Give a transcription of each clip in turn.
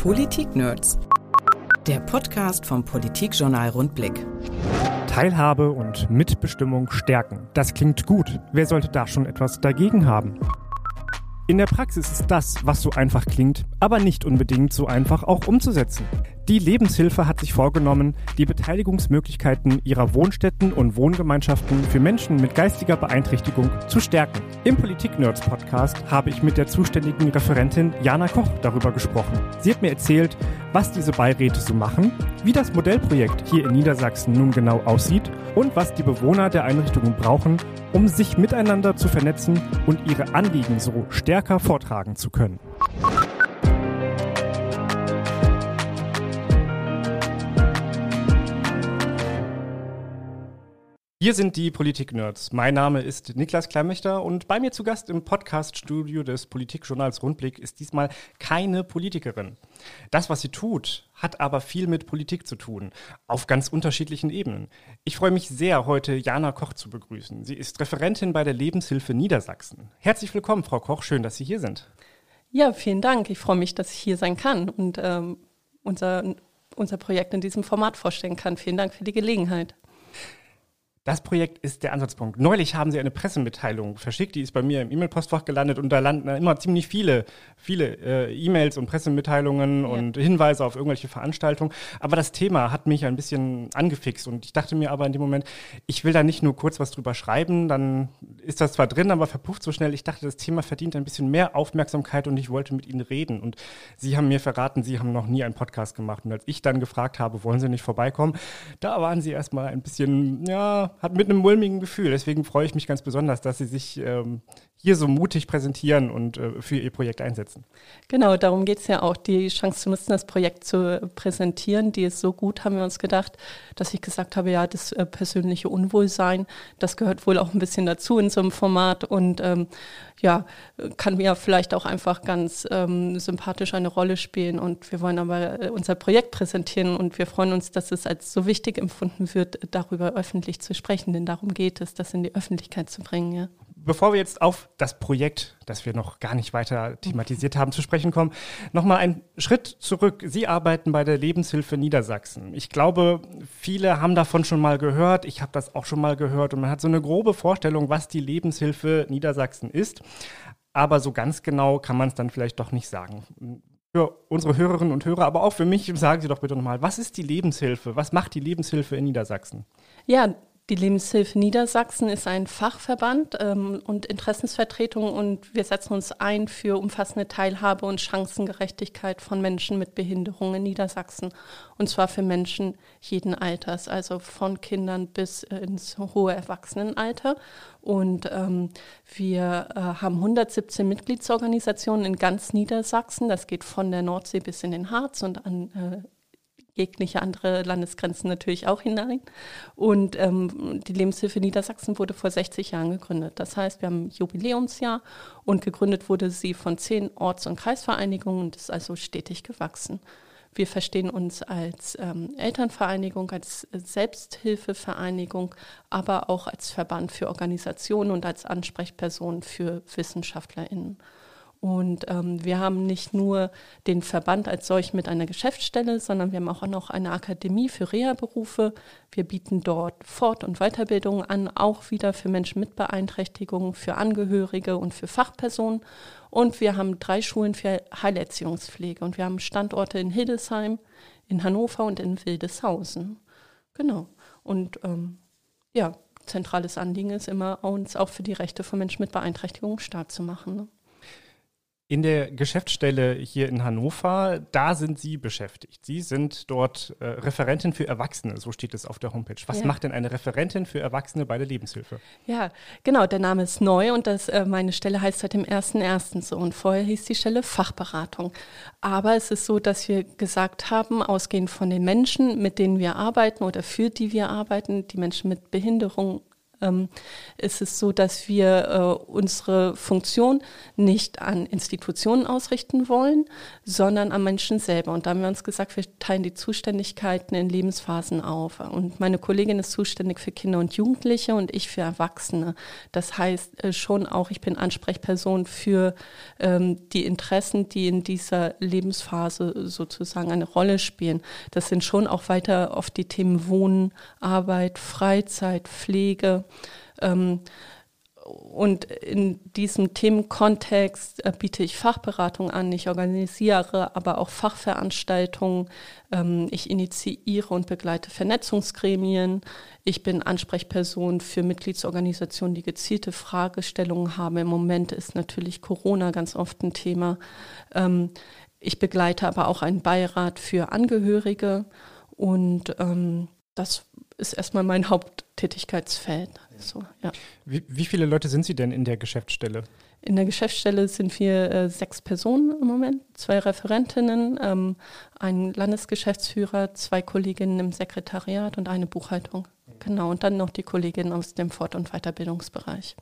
Politik-Nerds. Der Podcast vom Politikjournal Rundblick. Teilhabe und Mitbestimmung stärken. Das klingt gut. Wer sollte da schon etwas dagegen haben? In der Praxis ist das, was so einfach klingt, aber nicht unbedingt so einfach auch umzusetzen. Die Lebenshilfe hat sich vorgenommen, die Beteiligungsmöglichkeiten ihrer Wohnstätten und Wohngemeinschaften für Menschen mit geistiger Beeinträchtigung zu stärken. Im Politik-Nerds Podcast habe ich mit der zuständigen Referentin Jana Koch darüber gesprochen. Sie hat mir erzählt, was diese Beiräte so machen, wie das Modellprojekt hier in Niedersachsen nun genau aussieht und was die Bewohner der Einrichtungen brauchen, um sich miteinander zu vernetzen und ihre Anliegen so stärker vortragen zu können. Hier sind die Politik-Nerds. Mein Name ist Niklas Kleimächter und bei mir zu Gast im Podcast-Studio des Politikjournals Rundblick ist diesmal keine Politikerin. Das, was sie tut, hat aber viel mit Politik zu tun, auf ganz unterschiedlichen Ebenen. Ich freue mich sehr, heute Jana Koch zu begrüßen. Sie ist Referentin bei der Lebenshilfe Niedersachsen. Herzlich willkommen, Frau Koch, schön, dass Sie hier sind. Ja, vielen Dank. Ich freue mich, dass ich hier sein kann und ähm, unser, unser Projekt in diesem Format vorstellen kann. Vielen Dank für die Gelegenheit. Das Projekt ist der Ansatzpunkt. Neulich haben sie eine Pressemitteilung verschickt, die ist bei mir im E-Mail-Postfach gelandet und da landen immer ziemlich viele, viele äh, E-Mails und Pressemitteilungen ja. und Hinweise auf irgendwelche Veranstaltungen. Aber das Thema hat mich ein bisschen angefixt und ich dachte mir aber in dem Moment, ich will da nicht nur kurz was drüber schreiben, dann ist das zwar drin, aber verpufft so schnell. Ich dachte, das Thema verdient ein bisschen mehr Aufmerksamkeit und ich wollte mit ihnen reden. Und sie haben mir verraten, sie haben noch nie einen Podcast gemacht. Und als ich dann gefragt habe, wollen sie nicht vorbeikommen, da waren sie erstmal ein bisschen, ja, hat mit einem mulmigen Gefühl. Deswegen freue ich mich ganz besonders, dass Sie sich ähm, hier so mutig präsentieren und äh, für Ihr Projekt einsetzen. Genau, darum geht es ja auch, die Chance zu nutzen, das Projekt zu präsentieren. Die ist so gut, haben wir uns gedacht, dass ich gesagt habe, ja, das äh, persönliche Unwohlsein, das gehört wohl auch ein bisschen dazu in so einem Format und ähm, ja, kann mir vielleicht auch einfach ganz ähm, sympathisch eine Rolle spielen. Und wir wollen aber äh, unser Projekt präsentieren und wir freuen uns, dass es als so wichtig empfunden wird, darüber öffentlich zu sprechen, denn darum geht es, das in die Öffentlichkeit zu bringen. Ja bevor wir jetzt auf das Projekt, das wir noch gar nicht weiter thematisiert haben, zu sprechen kommen, nochmal einen Schritt zurück. Sie arbeiten bei der Lebenshilfe Niedersachsen. Ich glaube, viele haben davon schon mal gehört. Ich habe das auch schon mal gehört und man hat so eine grobe Vorstellung, was die Lebenshilfe Niedersachsen ist. Aber so ganz genau kann man es dann vielleicht doch nicht sagen. Für unsere Hörerinnen und Hörer, aber auch für mich, sagen Sie doch bitte nochmal, was ist die Lebenshilfe? Was macht die Lebenshilfe in Niedersachsen? Ja, die Lebenshilfe Niedersachsen ist ein Fachverband ähm, und Interessensvertretung und wir setzen uns ein für umfassende Teilhabe und Chancengerechtigkeit von Menschen mit Behinderung in Niedersachsen. Und zwar für Menschen jeden Alters, also von Kindern bis ins hohe Erwachsenenalter. Und ähm, wir äh, haben 117 Mitgliedsorganisationen in ganz Niedersachsen. Das geht von der Nordsee bis in den Harz und an äh, jegliche andere Landesgrenzen natürlich auch hinein. Und ähm, die Lebenshilfe Niedersachsen wurde vor 60 Jahren gegründet. Das heißt, wir haben ein Jubiläumsjahr und gegründet wurde sie von zehn Orts- und Kreisvereinigungen und ist also stetig gewachsen. Wir verstehen uns als ähm, Elternvereinigung, als Selbsthilfevereinigung, aber auch als Verband für Organisationen und als Ansprechperson für WissenschaftlerInnen. Und ähm, wir haben nicht nur den Verband als solch mit einer Geschäftsstelle, sondern wir haben auch noch eine Akademie für Reha-Berufe. Wir bieten dort Fort- und Weiterbildungen an, auch wieder für Menschen mit Beeinträchtigungen, für Angehörige und für Fachpersonen. Und wir haben drei Schulen für Heilerziehungspflege. Und wir haben Standorte in Hildesheim, in Hannover und in Wildeshausen. Genau. Und ähm, ja, zentrales Anliegen ist immer, uns auch für die Rechte von Menschen mit Beeinträchtigungen stark zu machen. Ne? In der Geschäftsstelle hier in Hannover, da sind Sie beschäftigt. Sie sind dort äh, Referentin für Erwachsene, so steht es auf der Homepage. Was ja. macht denn eine Referentin für Erwachsene bei der Lebenshilfe? Ja, genau, der Name ist neu und das, äh, meine Stelle heißt seit dem 1.1. so und vorher hieß die Stelle Fachberatung. Aber es ist so, dass wir gesagt haben, ausgehend von den Menschen, mit denen wir arbeiten oder für die wir arbeiten, die Menschen mit Behinderung ähm, ist es so, dass wir äh, unsere Funktion nicht an Institutionen ausrichten wollen, sondern an Menschen selber. Und da haben wir uns gesagt, wir teilen die Zuständigkeiten in Lebensphasen auf. Und meine Kollegin ist zuständig für Kinder und Jugendliche und ich für Erwachsene. Das heißt äh, schon auch, ich bin Ansprechperson für ähm, die Interessen, die in dieser Lebensphase sozusagen eine Rolle spielen. Das sind schon auch weiter oft die Themen Wohnen, Arbeit, Freizeit, Pflege. Ähm, und in diesem Themenkontext äh, biete ich Fachberatung an. Ich organisiere aber auch Fachveranstaltungen. Ähm, ich initiiere und begleite Vernetzungsgremien. Ich bin Ansprechperson für Mitgliedsorganisationen, die gezielte Fragestellungen haben. Im Moment ist natürlich Corona ganz oft ein Thema. Ähm, ich begleite aber auch einen Beirat für Angehörige und ähm, das ist erstmal mein Haupttätigkeitsfeld. So, ja. wie, wie, viele Leute sind Sie denn in der Geschäftsstelle? In der Geschäftsstelle sind wir äh, sechs Personen im Moment, zwei Referentinnen, ähm, ein Landesgeschäftsführer, zwei Kolleginnen im Sekretariat und eine Buchhaltung. Genau, und dann noch die Kollegin aus dem Fort- und Weiterbildungsbereich.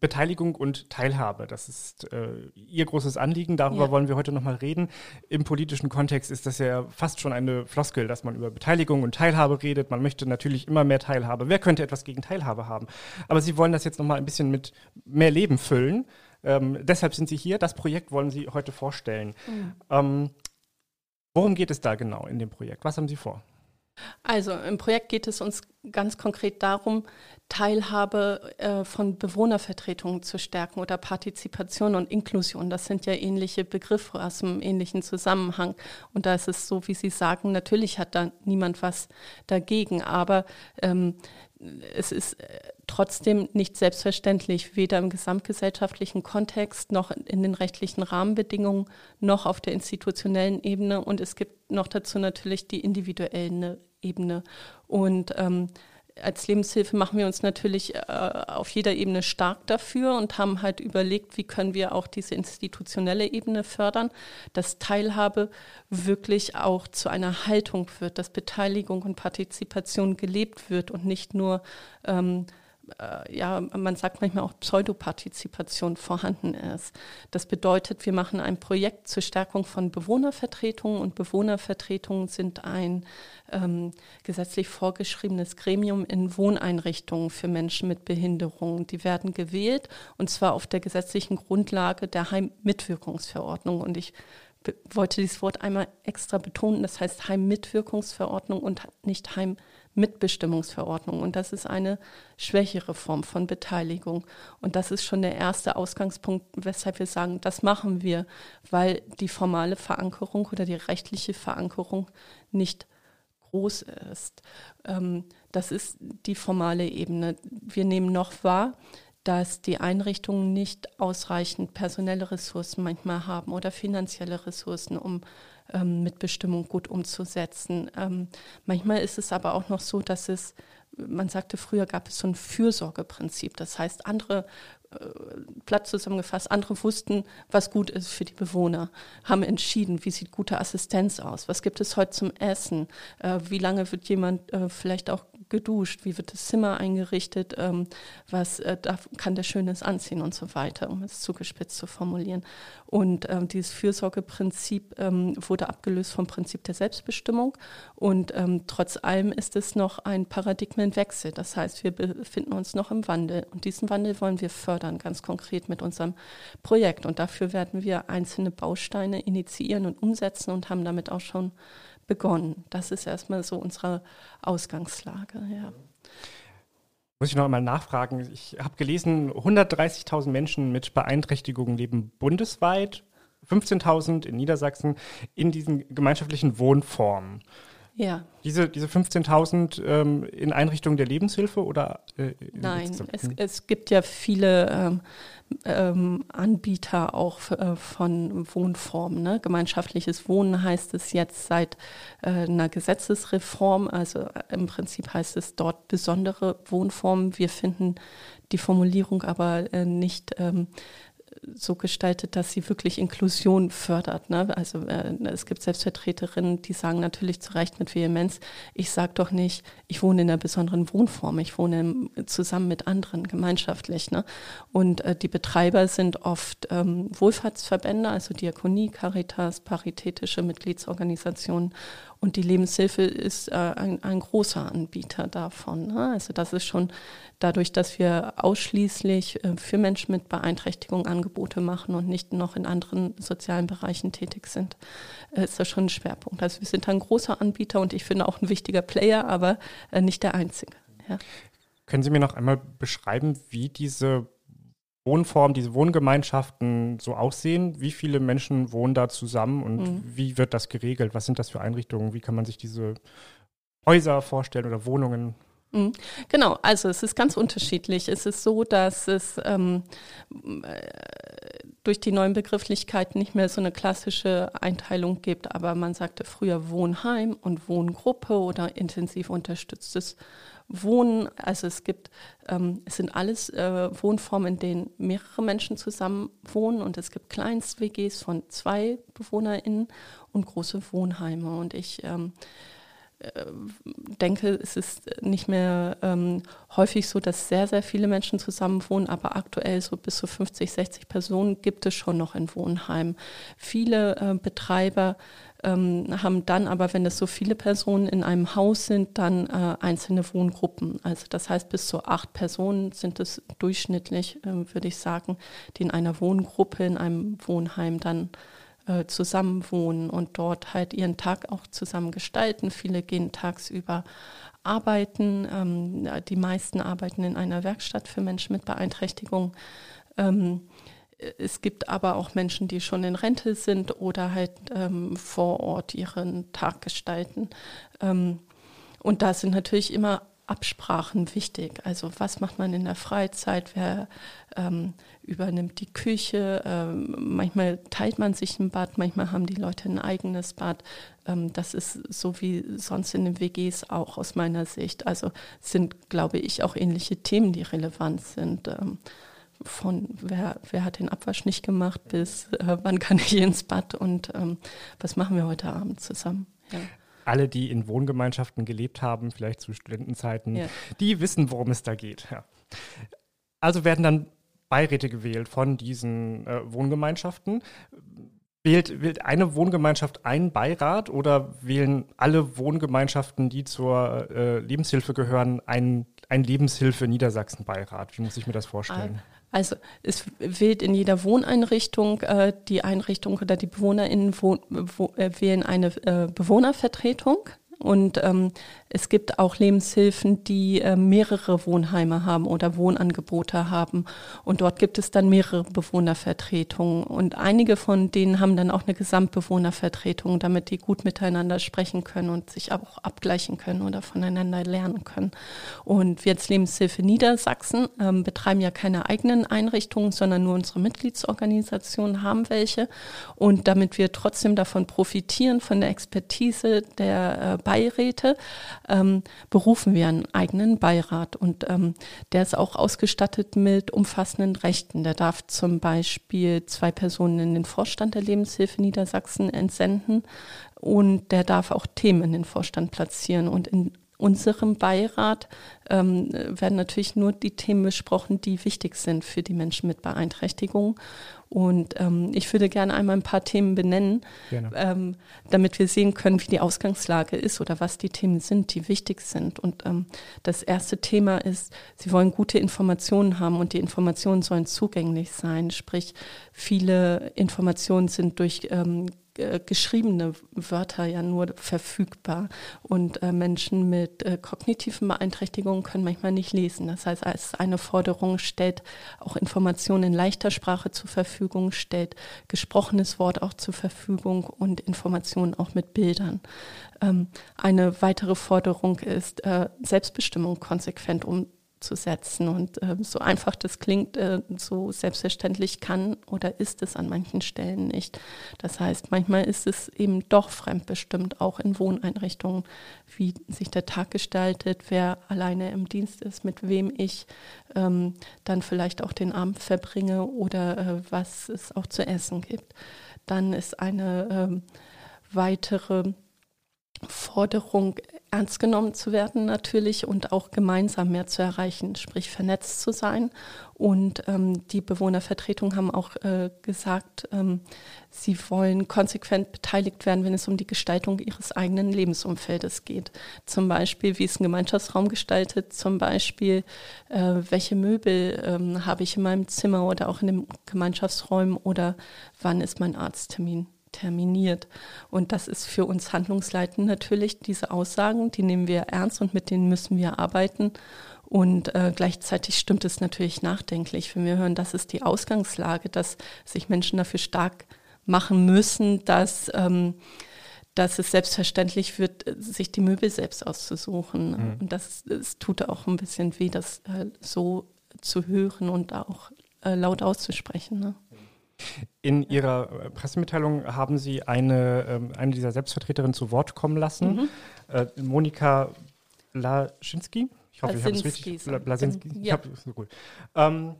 Beteiligung und Teilhabe, das ist äh, Ihr großes Anliegen. Darüber ja. wollen wir heute nochmal reden. Im politischen Kontext ist das ja fast schon eine Floskel, dass man über Beteiligung und Teilhabe redet. Man möchte natürlich immer mehr Teilhabe. Wer könnte etwas gegen Teilhabe haben? Aber Sie wollen das jetzt nochmal ein bisschen mit mehr Leben füllen. Ähm, deshalb sind Sie hier. Das Projekt wollen Sie heute vorstellen. Mhm. Ähm, worum geht es da genau in dem Projekt? Was haben Sie vor? Also im Projekt geht es uns ganz konkret darum, Teilhabe äh, von Bewohnervertretungen zu stärken oder Partizipation und Inklusion. Das sind ja ähnliche Begriffe aus einem ähnlichen Zusammenhang. Und da ist es so, wie Sie sagen, natürlich hat da niemand was dagegen, aber ähm, es ist äh, trotzdem nicht selbstverständlich, weder im gesamtgesellschaftlichen Kontext noch in den rechtlichen Rahmenbedingungen noch auf der institutionellen Ebene. Und es gibt noch dazu natürlich die individuelle Ebene. Und ähm, als Lebenshilfe machen wir uns natürlich äh, auf jeder Ebene stark dafür und haben halt überlegt, wie können wir auch diese institutionelle Ebene fördern, dass Teilhabe wirklich auch zu einer Haltung wird, dass Beteiligung und Partizipation gelebt wird und nicht nur ähm, äh, ja, man sagt manchmal auch Pseudopartizipation vorhanden ist. Das bedeutet, wir machen ein Projekt zur Stärkung von Bewohnervertretungen und Bewohnervertretungen sind ein ähm, gesetzlich vorgeschriebenes Gremium in Wohneinrichtungen für Menschen mit Behinderungen. Die werden gewählt und zwar auf der gesetzlichen Grundlage der Heimmitwirkungsverordnung. Und ich wollte dieses Wort einmal extra betonen, das heißt Heimmitwirkungsverordnung und nicht Heimmitwirkungsverordnung. Mitbestimmungsverordnung. Und das ist eine schwächere Form von Beteiligung. Und das ist schon der erste Ausgangspunkt, weshalb wir sagen, das machen wir, weil die formale Verankerung oder die rechtliche Verankerung nicht groß ist. Ähm, das ist die formale Ebene. Wir nehmen noch wahr, dass die Einrichtungen nicht ausreichend personelle Ressourcen manchmal haben oder finanzielle Ressourcen, um ähm, Mitbestimmung gut umzusetzen. Ähm, manchmal ist es aber auch noch so, dass es, man sagte früher, gab es so ein Fürsorgeprinzip. Das heißt, andere äh, platt zusammengefasst, andere wussten, was gut ist für die Bewohner, haben entschieden, wie sieht gute Assistenz aus, was gibt es heute zum Essen, äh, wie lange wird jemand äh, vielleicht auch geduscht, wie wird das Zimmer eingerichtet, ähm, was äh, da kann der Schönes anziehen und so weiter, um es zugespitzt zu formulieren. Und ähm, dieses Fürsorgeprinzip ähm, wurde abgelöst vom Prinzip der Selbstbestimmung und ähm, trotz allem ist es noch ein Paradigmenwechsel. Das heißt, wir befinden uns noch im Wandel und diesen Wandel wollen wir fördern, ganz konkret mit unserem Projekt. Und dafür werden wir einzelne Bausteine initiieren und umsetzen und haben damit auch schon begonnen. Das ist erstmal so unsere Ausgangslage. Ja. Muss ich noch einmal nachfragen. Ich habe gelesen, 130.000 Menschen mit Beeinträchtigungen leben bundesweit, 15.000 in Niedersachsen in diesen gemeinschaftlichen Wohnformen. Ja. Diese, diese 15.000 ähm, in Einrichtungen der Lebenshilfe oder? Äh, Nein, es, es gibt ja viele ähm, ähm, Anbieter auch äh, von Wohnformen. Ne? Gemeinschaftliches Wohnen heißt es jetzt seit äh, einer Gesetzesreform. Also äh, im Prinzip heißt es dort besondere Wohnformen. Wir finden die Formulierung aber äh, nicht ähm, so gestaltet, dass sie wirklich Inklusion fördert. Ne? Also äh, es gibt Selbstvertreterinnen, die sagen natürlich zu Recht mit Vehemenz, ich sage doch nicht, ich wohne in einer besonderen Wohnform, ich wohne zusammen mit anderen gemeinschaftlich. Ne? Und äh, die Betreiber sind oft ähm, Wohlfahrtsverbände, also Diakonie, Caritas, paritätische Mitgliedsorganisationen und die Lebenshilfe ist äh, ein, ein, großer Anbieter davon. Ne? Also das ist schon dadurch, dass wir ausschließlich äh, für Menschen mit Beeinträchtigung Angebote machen und nicht noch in anderen sozialen Bereichen tätig sind, äh, ist das schon ein Schwerpunkt. Also wir sind ein großer Anbieter und ich finde auch ein wichtiger Player, aber äh, nicht der einzige. Ja. Können Sie mir noch einmal beschreiben, wie diese Wohnformen, diese Wohngemeinschaften so aussehen? Wie viele Menschen wohnen da zusammen und mhm. wie wird das geregelt? Was sind das für Einrichtungen? Wie kann man sich diese Häuser vorstellen oder Wohnungen? Mhm. Genau, also es ist ganz unterschiedlich. Es ist so, dass es ähm, äh, durch die neuen Begrifflichkeiten nicht mehr so eine klassische Einteilung gibt, aber man sagte früher Wohnheim und Wohngruppe oder intensiv unterstütztes Wohnen. Also es gibt, ähm, es sind alles äh, Wohnformen, in denen mehrere Menschen zusammen wohnen und es gibt Kleinst-WGs von zwei BewohnerInnen und große Wohnheime. Und ich ähm, äh, denke, es ist nicht mehr ähm, häufig so, dass sehr, sehr viele Menschen zusammen wohnen, aber aktuell so bis zu 50, 60 Personen gibt es schon noch in Wohnheimen. Viele äh, Betreiber ähm, haben dann aber, wenn es so viele Personen in einem Haus sind, dann äh, einzelne Wohngruppen. Also das heißt, bis zu acht Personen sind es durchschnittlich, äh, würde ich sagen, die in einer Wohngruppe, in einem Wohnheim dann äh, zusammen wohnen und dort halt ihren Tag auch zusammen gestalten. Viele gehen tagsüber arbeiten. Ähm, die meisten arbeiten in einer Werkstatt für Menschen mit Beeinträchtigung. Ähm, es gibt aber auch Menschen, die schon in Rente sind oder halt ähm, vor Ort ihren Tag gestalten. Ähm, und da sind natürlich immer Absprachen wichtig. Also was macht man in der Freizeit? Wer ähm, übernimmt die Küche? Ähm, manchmal teilt man sich ein Bad, manchmal haben die Leute ein eigenes Bad. Ähm, das ist so wie sonst in den WGs auch aus meiner Sicht. Also sind, glaube ich, auch ähnliche Themen, die relevant sind. Ähm, von wer, wer hat den Abwasch nicht gemacht bis äh, wann kann ich ins Bad und ähm, was machen wir heute Abend zusammen. Ja. Alle, die in Wohngemeinschaften gelebt haben, vielleicht zu Studentenzeiten, ja. die wissen, worum es da geht. Ja. Also werden dann Beiräte gewählt von diesen äh, Wohngemeinschaften. Wählt, wählt eine Wohngemeinschaft einen Beirat oder wählen alle Wohngemeinschaften, die zur äh, Lebenshilfe gehören, einen, einen Lebenshilfe-Niedersachsen-Beirat? Wie muss ich mir das vorstellen? Also es wählt in jeder Wohneinrichtung äh, die Einrichtung oder die BewohnerInnen wo, wo, äh, wählen eine äh, Bewohnervertretung. Und ähm, es gibt auch Lebenshilfen, die äh, mehrere Wohnheime haben oder Wohnangebote haben. Und dort gibt es dann mehrere Bewohnervertretungen. Und einige von denen haben dann auch eine Gesamtbewohnervertretung, damit die gut miteinander sprechen können und sich auch abgleichen können oder voneinander lernen können. Und wir als Lebenshilfe Niedersachsen ähm, betreiben ja keine eigenen Einrichtungen, sondern nur unsere Mitgliedsorganisationen haben welche. Und damit wir trotzdem davon profitieren, von der Expertise der äh, Beiräte, ähm, berufen wir einen eigenen Beirat und ähm, der ist auch ausgestattet mit umfassenden Rechten. Der darf zum Beispiel zwei Personen in den Vorstand der Lebenshilfe Niedersachsen entsenden und der darf auch Themen in den Vorstand platzieren und in unserem Beirat ähm, werden natürlich nur die Themen besprochen, die wichtig sind für die Menschen mit Beeinträchtigung. Und ähm, ich würde gerne einmal ein paar Themen benennen, ähm, damit wir sehen können, wie die Ausgangslage ist oder was die Themen sind, die wichtig sind. Und ähm, das erste Thema ist, Sie wollen gute Informationen haben und die Informationen sollen zugänglich sein. Sprich, viele Informationen sind durch ähm, äh, geschriebene Wörter ja nur verfügbar und äh, Menschen mit äh, kognitiven Beeinträchtigungen können manchmal nicht lesen. Das heißt, als eine Forderung stellt auch Informationen in leichter Sprache zur Verfügung, stellt gesprochenes Wort auch zur Verfügung und Informationen auch mit Bildern. Ähm, eine weitere Forderung ist äh, Selbstbestimmung konsequent um zu setzen. Und äh, so einfach das klingt, äh, so selbstverständlich kann oder ist es an manchen Stellen nicht. Das heißt, manchmal ist es eben doch fremdbestimmt, auch in Wohneinrichtungen, wie sich der Tag gestaltet, wer alleine im Dienst ist, mit wem ich ähm, dann vielleicht auch den Abend verbringe oder äh, was es auch zu essen gibt. Dann ist eine ähm, weitere Forderung, ernst genommen zu werden natürlich und auch gemeinsam mehr zu erreichen, sprich vernetzt zu sein. Und ähm, die Bewohnervertretung haben auch äh, gesagt, ähm, sie wollen konsequent beteiligt werden, wenn es um die Gestaltung ihres eigenen Lebensumfeldes geht. Zum Beispiel, wie ist ein Gemeinschaftsraum gestaltet, zum Beispiel, äh, welche Möbel ähm, habe ich in meinem Zimmer oder auch in den Gemeinschaftsräumen oder wann ist mein Arzttermin terminiert. Und das ist für uns Handlungsleitend natürlich diese Aussagen, die nehmen wir ernst und mit denen müssen wir arbeiten. Und äh, gleichzeitig stimmt es natürlich nachdenklich, wenn wir hören, das ist die Ausgangslage, dass sich Menschen dafür stark machen müssen, dass, ähm, dass es selbstverständlich wird, sich die Möbel selbst auszusuchen. Mhm. Und das, das tut auch ein bisschen weh, das äh, so zu hören und auch äh, laut auszusprechen. Ne? In Ihrer äh, Pressemitteilung haben Sie eine, ähm, eine dieser Selbstvertreterinnen zu Wort kommen lassen, mhm. äh, Monika Laschinski. Ich hoffe, Blasinski, ich habe es richtig. Blasinski. Ja. Ich hab, so gut. Ähm,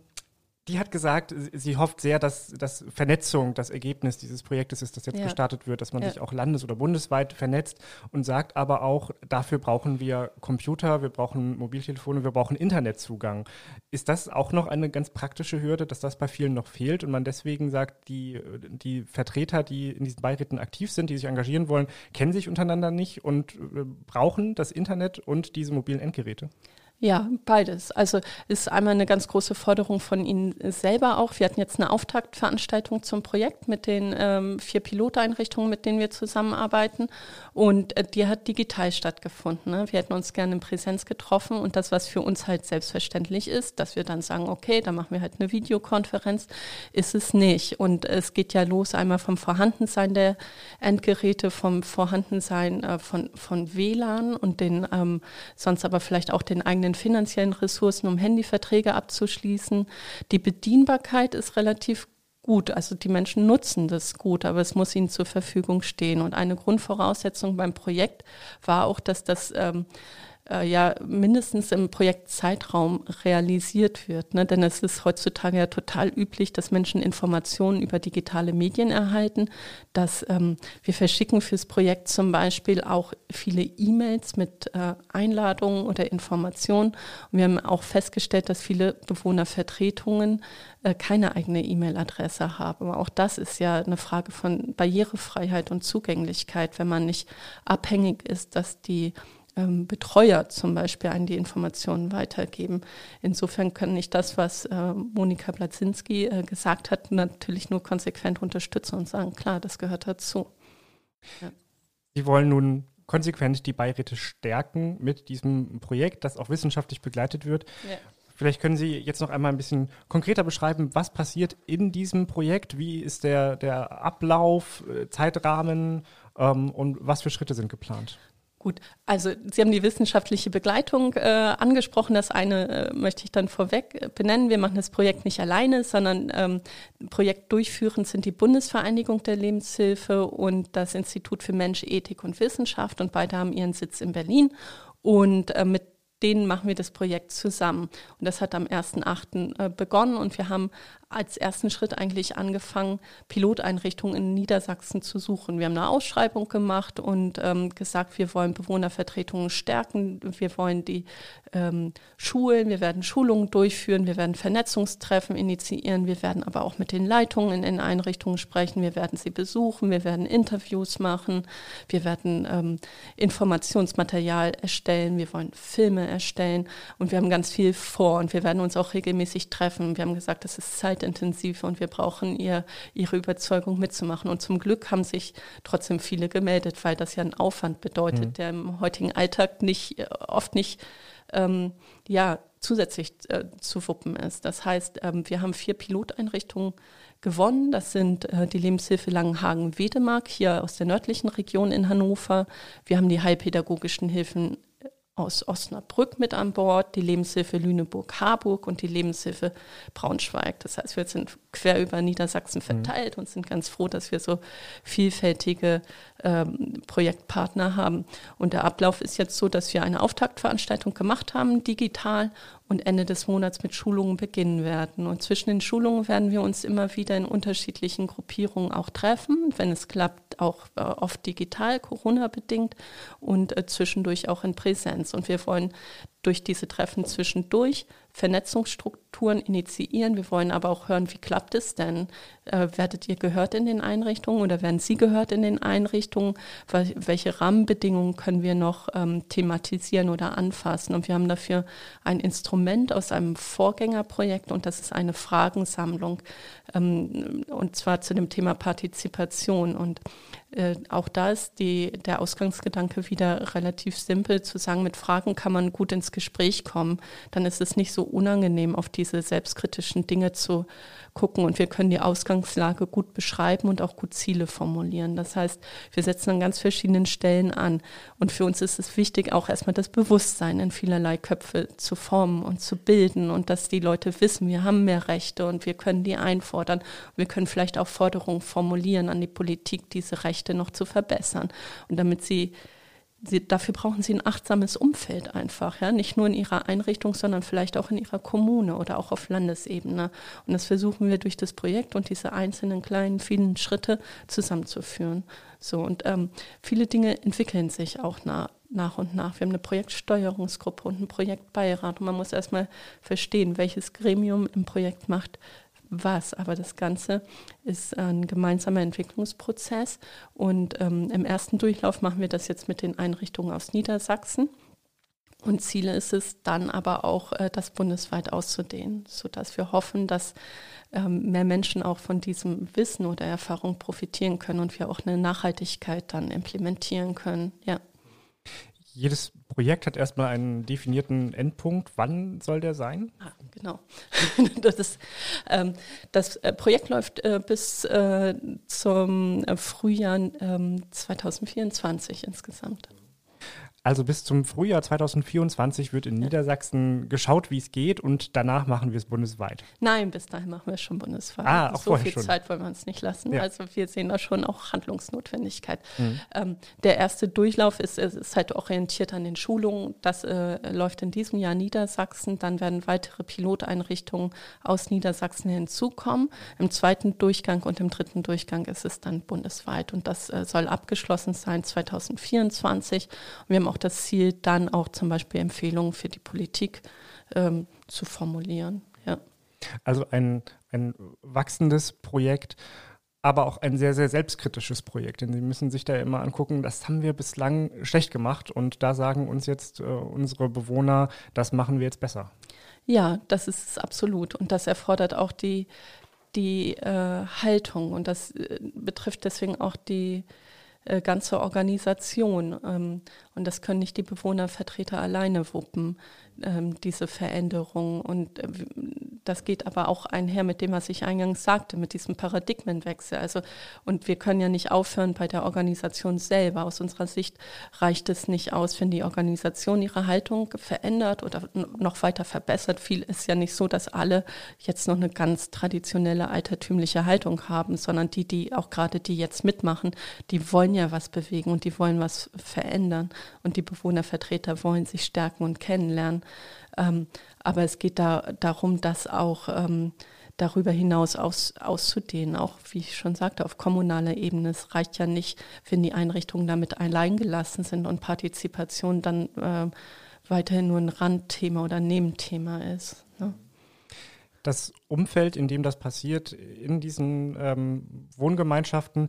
die hat gesagt, sie hofft sehr, dass, dass Vernetzung das Ergebnis dieses Projektes ist, das jetzt ja. gestartet wird, dass man ja. sich auch landes- oder bundesweit vernetzt und sagt aber auch, dafür brauchen wir Computer, wir brauchen Mobiltelefone, wir brauchen Internetzugang. Ist das auch noch eine ganz praktische Hürde, dass das bei vielen noch fehlt und man deswegen sagt, die, die Vertreter, die in diesen Beiräten aktiv sind, die sich engagieren wollen, kennen sich untereinander nicht und äh, brauchen das Internet und diese mobilen Endgeräte? Ja, beides. Also ist einmal eine ganz große Forderung von Ihnen selber auch. Wir hatten jetzt eine Auftaktveranstaltung zum Projekt mit den ähm, vier Piloteinrichtungen, mit denen wir zusammenarbeiten. Und äh, die hat digital stattgefunden. Ne? Wir hätten uns gerne in Präsenz getroffen und das, was für uns halt selbstverständlich ist, dass wir dann sagen, okay, dann machen wir halt eine Videokonferenz, ist es nicht. Und es geht ja los einmal vom Vorhandensein der Endgeräte, vom Vorhandensein äh, von, von WLAN und den ähm, sonst aber vielleicht auch den eigenen finanziellen Ressourcen, um Handyverträge abzuschließen. Die Bedienbarkeit ist relativ gut. Also die Menschen nutzen das gut, aber es muss ihnen zur Verfügung stehen. Und eine Grundvoraussetzung beim Projekt war auch, dass das ähm, äh, ja mindestens im Projektzeitraum realisiert wird. Ne? Denn es ist heutzutage ja total üblich, dass Menschen Informationen über digitale Medien erhalten. Dass ähm, wir verschicken fürs Projekt zum Beispiel auch viele E-Mails mit äh, Einladungen oder Informationen. Und wir haben auch festgestellt, dass viele Bewohnervertretungen äh, keine eigene E-Mail-Adresse haben. Aber auch das ist ja eine Frage von Barrierefreiheit und Zugänglichkeit, wenn man nicht abhängig ist, dass die ähm, Betreuer zum Beispiel an die Informationen weitergeben. Insofern kann ich das, was äh, Monika Blazinski äh, gesagt hat, natürlich nur konsequent unterstützen und sagen, klar, das gehört dazu. Ja. Sie wollen nun konsequent die Beiräte stärken mit diesem Projekt, das auch wissenschaftlich begleitet wird. Ja. Vielleicht können Sie jetzt noch einmal ein bisschen konkreter beschreiben, was passiert in diesem Projekt, wie ist der, der Ablauf, äh, Zeitrahmen ähm, und was für Schritte sind geplant? Gut, also Sie haben die wissenschaftliche Begleitung äh, angesprochen. Das eine äh, möchte ich dann vorweg benennen. Wir machen das Projekt nicht alleine, sondern ähm, Projekt sind die Bundesvereinigung der Lebenshilfe und das Institut für Mensch, Ethik und Wissenschaft und beide haben ihren Sitz in Berlin. Und äh, mit denen machen wir das Projekt zusammen. Und das hat am 1.8. Äh, begonnen und wir haben als ersten Schritt eigentlich angefangen, Piloteinrichtungen in Niedersachsen zu suchen. Wir haben eine Ausschreibung gemacht und ähm, gesagt, wir wollen Bewohnervertretungen stärken, wir wollen die ähm, schulen, wir werden Schulungen durchführen, wir werden Vernetzungstreffen initiieren, wir werden aber auch mit den Leitungen in den Einrichtungen sprechen, wir werden sie besuchen, wir werden Interviews machen, wir werden ähm, Informationsmaterial erstellen, wir wollen Filme erstellen. Und wir haben ganz viel vor. Und wir werden uns auch regelmäßig treffen. Wir haben gesagt, das ist Zeit zeitintensiv und wir brauchen ihr, ihre Überzeugung mitzumachen. Und zum Glück haben sich trotzdem viele gemeldet, weil das ja einen Aufwand bedeutet, mhm. der im heutigen Alltag nicht, äh, oft nicht ähm, ja, zusätzlich äh, zu wuppen ist. Das heißt, ähm, wir haben vier Piloteinrichtungen gewonnen. Das sind äh, die Lebenshilfe Langenhagen-Wedemark hier aus der nördlichen Region in Hannover. Wir haben die heilpädagogischen Hilfen aus Osnabrück mit an Bord, die Lebenshilfe Lüneburg-Harburg und die Lebenshilfe Braunschweig. Das heißt, wir sind quer über Niedersachsen mhm. verteilt und sind ganz froh, dass wir so vielfältige ähm, Projektpartner haben. Und der Ablauf ist jetzt so, dass wir eine Auftaktveranstaltung gemacht haben, digital, und Ende des Monats mit Schulungen beginnen werden. Und zwischen den Schulungen werden wir uns immer wieder in unterschiedlichen Gruppierungen auch treffen, wenn es klappt, auch äh, oft digital, Corona-bedingt und äh, zwischendurch auch in Präsenz. Und wir wollen durch diese Treffen zwischendurch Vernetzungsstrukturen initiieren. Wir wollen aber auch hören, wie klappt es denn? Äh, werdet ihr gehört in den Einrichtungen oder werden Sie gehört in den Einrichtungen? Welche Rahmenbedingungen können wir noch ähm, thematisieren oder anfassen? Und wir haben dafür ein Instrument aus einem Vorgängerprojekt und das ist eine Fragensammlung ähm, und zwar zu dem Thema Partizipation. Und äh, auch da ist die, der Ausgangsgedanke wieder relativ simpel, zu sagen, mit Fragen kann man gut ins Gespräch kommen. Dann ist es nicht so unangenehm, auf diese selbstkritischen Dinge zu gucken und wir können die Ausgangslage gut beschreiben und auch gut Ziele formulieren. Das heißt, wir setzen an ganz verschiedenen Stellen an. Und für uns ist es wichtig, auch erstmal das Bewusstsein in vielerlei Köpfe zu formen und zu bilden und dass die Leute wissen, wir haben mehr Rechte und wir können die einfordern. Wir können vielleicht auch Forderungen formulieren an die Politik, diese Rechte noch zu verbessern. Und damit sie Sie, dafür brauchen Sie ein achtsames Umfeld einfach, ja, nicht nur in Ihrer Einrichtung, sondern vielleicht auch in Ihrer Kommune oder auch auf Landesebene. Und das versuchen wir durch das Projekt und diese einzelnen kleinen, vielen Schritte zusammenzuführen. So und ähm, viele Dinge entwickeln sich auch nach, nach und nach. Wir haben eine Projektsteuerungsgruppe und einen Projektbeirat und man muss erstmal verstehen, welches Gremium im Projekt macht was. Aber das Ganze ist ein gemeinsamer Entwicklungsprozess. Und ähm, im ersten Durchlauf machen wir das jetzt mit den Einrichtungen aus Niedersachsen. Und Ziel ist es dann aber auch, äh, das bundesweit auszudehnen, sodass wir hoffen, dass ähm, mehr Menschen auch von diesem Wissen oder Erfahrung profitieren können und wir auch eine Nachhaltigkeit dann implementieren können. Ja. Jedes Projekt hat erstmal einen definierten Endpunkt. Wann soll der sein? Ah, genau. das, ähm, das äh, Projekt läuft äh, bis äh, zum äh, Frühjahr 2024 ähm, insgesamt. Also bis zum Frühjahr 2024 wird in Niedersachsen geschaut, wie es geht und danach machen wir es bundesweit. Nein, bis dahin machen wir es schon bundesweit. Ah, auch so viel schon. Zeit wollen wir uns nicht lassen. Ja. Also wir sehen da schon auch Handlungsnotwendigkeit. Mhm. Ähm, der erste Durchlauf ist, ist halt orientiert an den Schulungen. Das äh, läuft in diesem Jahr Niedersachsen. Dann werden weitere Piloteinrichtungen aus Niedersachsen hinzukommen. Im zweiten Durchgang und im dritten Durchgang ist es dann bundesweit und das äh, soll abgeschlossen sein 2024. Und wir haben auch das Ziel, dann auch zum Beispiel Empfehlungen für die Politik ähm, zu formulieren. Ja. Also ein, ein wachsendes Projekt, aber auch ein sehr, sehr selbstkritisches Projekt. Denn Sie müssen sich da immer angucken, das haben wir bislang schlecht gemacht und da sagen uns jetzt äh, unsere Bewohner, das machen wir jetzt besser. Ja, das ist es absolut. Und das erfordert auch die, die äh, Haltung und das äh, betrifft deswegen auch die äh, ganze Organisation. Ähm, und das können nicht die Bewohnervertreter alleine wuppen, ähm, diese Veränderung. Und äh, das geht aber auch einher mit dem, was ich eingangs sagte, mit diesem Paradigmenwechsel. Also, und wir können ja nicht aufhören bei der Organisation selber. Aus unserer Sicht reicht es nicht aus, wenn die Organisation ihre Haltung verändert oder noch weiter verbessert. Viel ist ja nicht so, dass alle jetzt noch eine ganz traditionelle altertümliche Haltung haben, sondern die, die auch gerade die jetzt mitmachen, die wollen ja was bewegen und die wollen was verändern und die Bewohnervertreter wollen sich stärken und kennenlernen. Ähm, aber es geht da darum, das auch ähm, darüber hinaus aus, auszudehnen, auch wie ich schon sagte, auf kommunaler Ebene. Es reicht ja nicht, wenn die Einrichtungen damit allein gelassen sind und Partizipation dann äh, weiterhin nur ein Randthema oder Nebenthema ist. Ne? Das Umfeld, in dem das passiert, in diesen ähm, Wohngemeinschaften,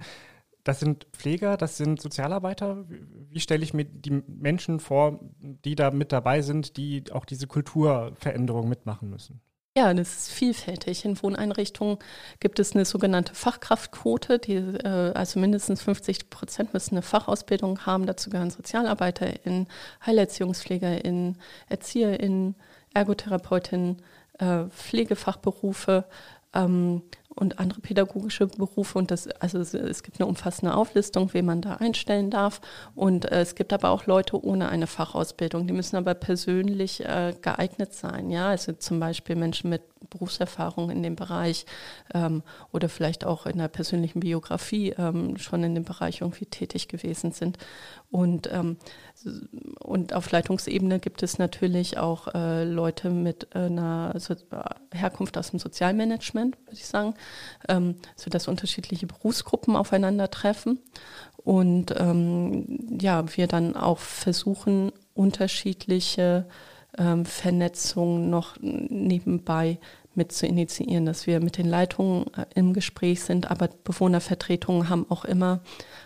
das sind Pfleger, das sind Sozialarbeiter. Wie stelle ich mir die Menschen vor, die da mit dabei sind, die auch diese Kulturveränderung mitmachen müssen? Ja, das ist vielfältig. In Wohneinrichtungen gibt es eine sogenannte Fachkraftquote, die, äh, also mindestens 50 Prozent müssen eine Fachausbildung haben. Dazu gehören SozialarbeiterInnen, HeilerziehungspflegerInnen, ErzieherInnen, ErgotherapeutInnen, äh, Pflegefachberufe, ähm, und andere pädagogische Berufe. Und das, also es gibt eine umfassende Auflistung, wen man da einstellen darf. Und äh, es gibt aber auch Leute ohne eine Fachausbildung. Die müssen aber persönlich äh, geeignet sein. Ja, also zum Beispiel Menschen mit Berufserfahrung in dem Bereich ähm, oder vielleicht auch in der persönlichen Biografie ähm, schon in dem Bereich irgendwie tätig gewesen sind. Und, ähm, und auf Leitungsebene gibt es natürlich auch äh, Leute mit einer so Herkunft aus dem Sozialmanagement, würde ich sagen, ähm, sodass unterschiedliche Berufsgruppen aufeinandertreffen. Und ähm, ja, wir dann auch versuchen, unterschiedliche ähm, Vernetzung noch nebenbei mit zu initiieren, dass wir mit den Leitungen äh, im Gespräch sind, aber Bewohnervertretungen haben auch immer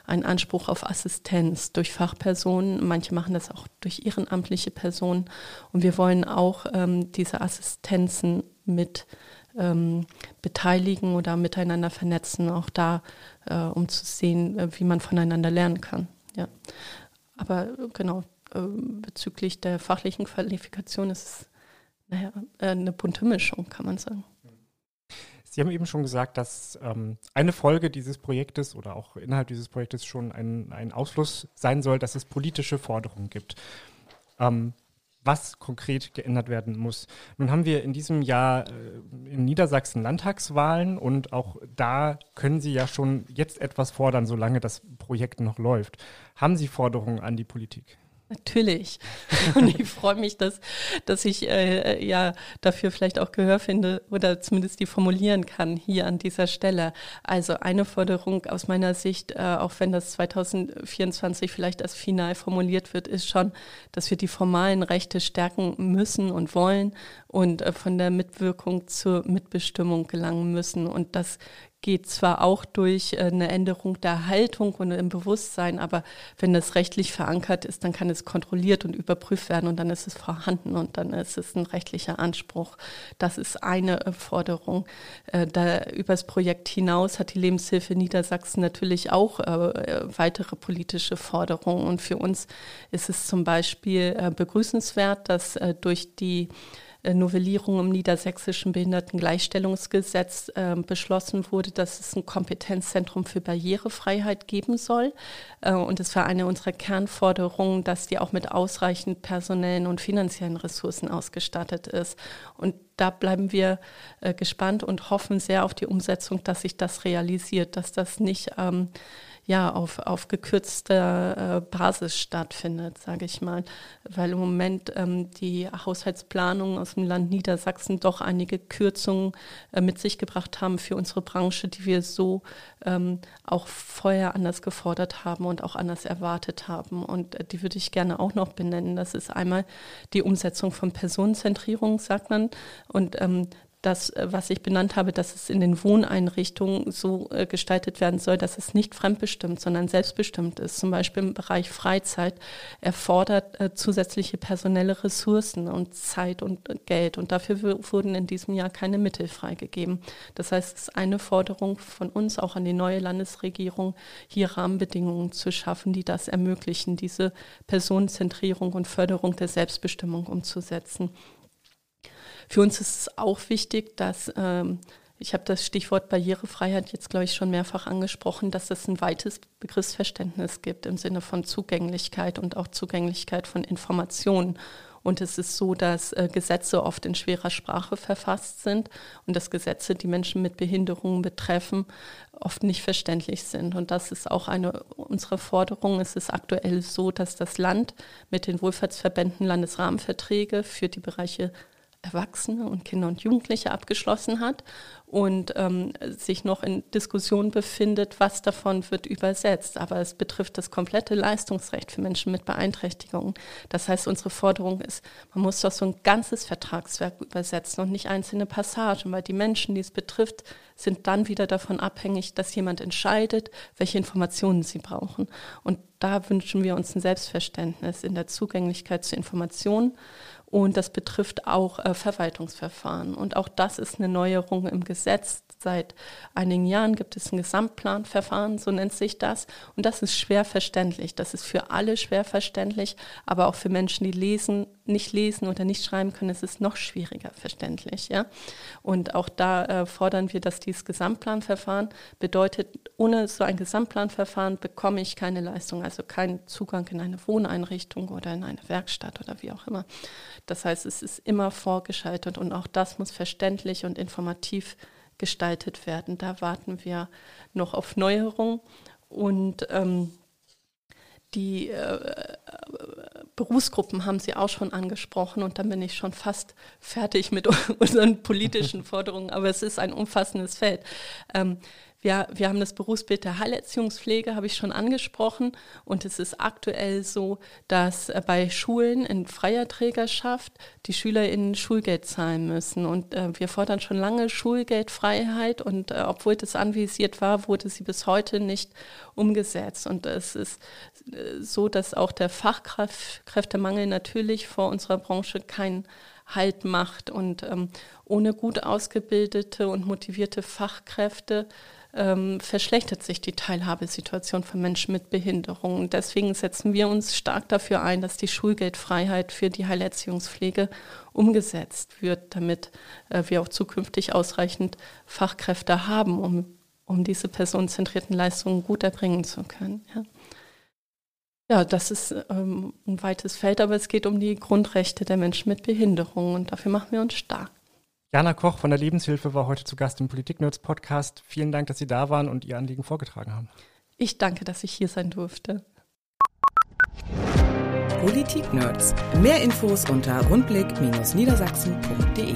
einen Anspruch auf Assistenz durch Fachpersonen. Manche machen das auch durch ehrenamtliche Personen. Und wir wollen auch ähm, diese Assistenzen mit ähm, beteiligen oder miteinander vernetzen, auch da, äh, um zu sehen, äh, wie man voneinander lernen kann. Ja. Aber genau, äh, bezüglich der fachlichen Qualifikation ist es naja, äh, eine bunte Mischung, kann man sagen. Sie haben eben schon gesagt, dass ähm, eine Folge dieses Projektes oder auch innerhalb dieses Projektes schon ein, ein Ausfluss sein soll, dass es politische Forderungen gibt. Ähm, was konkret geändert werden muss. Nun haben wir in diesem Jahr äh, in Niedersachsen Landtagswahlen und auch da können Sie ja schon jetzt etwas fordern, solange das Projekt noch läuft. Haben Sie Forderungen an die Politik? Natürlich. Und ich freue mich, dass, dass ich äh, ja dafür vielleicht auch Gehör finde oder zumindest die formulieren kann hier an dieser Stelle. Also eine Forderung aus meiner Sicht, äh, auch wenn das 2024 vielleicht als final formuliert wird, ist schon, dass wir die formalen Rechte stärken müssen und wollen und äh, von der Mitwirkung zur Mitbestimmung gelangen müssen. Und das geht zwar auch durch äh, eine Änderung der Haltung und im Bewusstsein, aber wenn das rechtlich verankert ist, dann kann es kontrolliert und überprüft werden und dann ist es vorhanden und dann ist es ein rechtlicher Anspruch. Das ist eine äh, Forderung. Äh, da übers Projekt hinaus hat die Lebenshilfe Niedersachsen natürlich auch weitere politische Forderungen und für uns ist es zum Beispiel begrüßenswert, dass durch die Novellierung im niedersächsischen Behindertengleichstellungsgesetz äh, beschlossen wurde, dass es ein Kompetenzzentrum für Barrierefreiheit geben soll. Äh, und es war eine unserer Kernforderungen, dass die auch mit ausreichend personellen und finanziellen Ressourcen ausgestattet ist. Und da bleiben wir äh, gespannt und hoffen sehr auf die Umsetzung, dass sich das realisiert, dass das nicht ähm, ja, auf, auf gekürzter äh, Basis stattfindet, sage ich mal, weil im Moment ähm, die Haushaltsplanungen aus dem Land Niedersachsen doch einige Kürzungen äh, mit sich gebracht haben für unsere Branche, die wir so ähm, auch vorher anders gefordert haben und auch anders erwartet haben. Und äh, die würde ich gerne auch noch benennen. Das ist einmal die Umsetzung von Personenzentrierung, sagt man. Und ähm, das, äh, was ich benannt habe, dass es in den Wohneinrichtungen so äh, gestaltet werden soll, dass es nicht fremdbestimmt, sondern selbstbestimmt ist. Zum Beispiel im Bereich Freizeit erfordert äh, zusätzliche personelle Ressourcen und Zeit und Geld. Und dafür wurden in diesem Jahr keine Mittel freigegeben. Das heißt, es ist eine Forderung von uns, auch an die neue Landesregierung, hier Rahmenbedingungen zu schaffen, die das ermöglichen, diese Personenzentrierung und Förderung der Selbstbestimmung umzusetzen. Für uns ist es auch wichtig, dass ähm, ich habe das Stichwort Barrierefreiheit jetzt, glaube ich, schon mehrfach angesprochen, dass es ein weites Begriffsverständnis gibt im Sinne von Zugänglichkeit und auch Zugänglichkeit von Informationen. Und es ist so, dass äh, Gesetze oft in schwerer Sprache verfasst sind und dass Gesetze, die Menschen mit Behinderungen betreffen, oft nicht verständlich sind. Und das ist auch eine unserer Forderungen. Es ist aktuell so, dass das Land mit den Wohlfahrtsverbänden Landesrahmenverträge für die Bereiche Erwachsene und Kinder und Jugendliche abgeschlossen hat und ähm, sich noch in Diskussion befindet, was davon wird übersetzt. Aber es betrifft das komplette Leistungsrecht für Menschen mit Beeinträchtigungen. Das heißt, unsere Forderung ist, man muss doch so ein ganzes Vertragswerk übersetzen und nicht einzelne Passagen, weil die Menschen, die es betrifft, sind dann wieder davon abhängig, dass jemand entscheidet, welche Informationen sie brauchen. Und da wünschen wir uns ein Selbstverständnis in der Zugänglichkeit zu Informationen Und das betrifft auch äh, Verwaltungsverfahren. Und auch das ist eine Neuerung im Gesetz. Seit einigen Jahren gibt es ein Gesamtplanverfahren, so nennt sich das. Und das ist schwer verständlich. Das ist für alle schwer verständlich, aber auch für Menschen, die lesen, nicht lesen oder nicht schreiben können, ist es noch schwieriger verständlich. Ja? Und auch da äh, fordern wir, dass dieses Gesamtplanverfahren bedeutet, ohne so ein Gesamtplanverfahren bekomme ich keine Leistung, also keinen Zugang in eine Wohneinrichtung oder in eine Werkstatt oder wie auch immer. Das heißt, es ist immer vorgeschaltet und auch das muss verständlich und informativ gestaltet werden. Da warten wir noch auf Neuerungen und ähm, die äh, Berufsgruppen haben Sie auch schon angesprochen und dann bin ich schon fast fertig mit unseren politischen Forderungen, aber es ist ein umfassendes Feld. Ähm, wir, wir haben das Berufsbild der Heilerziehungspflege, habe ich schon angesprochen. Und es ist aktuell so, dass äh, bei Schulen in freier Trägerschaft die SchülerInnen Schulgeld zahlen müssen. Und äh, wir fordern schon lange Schulgeldfreiheit. Und äh, obwohl das anvisiert war, wurde sie bis heute nicht umgesetzt. Und es ist äh, so, dass auch der Fachkräftemangel natürlich vor unserer Branche keinen Halt macht. Und ähm, ohne gut ausgebildete und motivierte Fachkräfte ähm, verschlechtert sich die Teilhabesituation von Menschen mit Behinderungen. Deswegen setzen wir uns stark dafür ein, dass die Schulgeldfreiheit für die Heilerziehungspflege umgesetzt wird, damit äh, wir auch zukünftig ausreichend Fachkräfte haben, um, um diese personenzentrierten Leistungen gut erbringen zu können. Ja. Ja, das ist ähm, ein weites Feld, aber es geht um die Grundrechte der Menschen mit Behinderungen und dafür machen wir uns stark. Jana Koch von der Lebenshilfe war heute zu Gast im Politik-Nerds Podcast. Vielen Dank, dass Sie da waren und Ihr Anliegen vorgetragen haben. Ich danke, dass ich hier sein durfte. Politik-Nerds. Mehr Infos unter rundblick-niedersachsen.de.